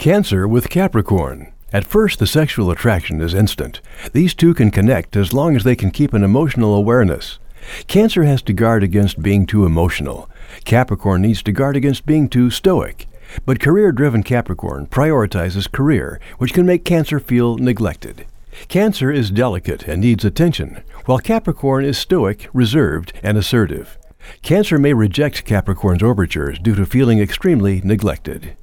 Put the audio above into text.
Cancer with Capricorn. At first, the sexual attraction is instant. These two can connect as long as they can keep an emotional awareness. Cancer has to guard against being too emotional. Capricorn needs to guard against being too stoic. But career driven Capricorn prioritizes career, which can make Cancer feel neglected. Cancer is delicate and needs attention, while Capricorn is stoic, reserved, and assertive. Cancer may reject Capricorn's overtures due to feeling extremely neglected.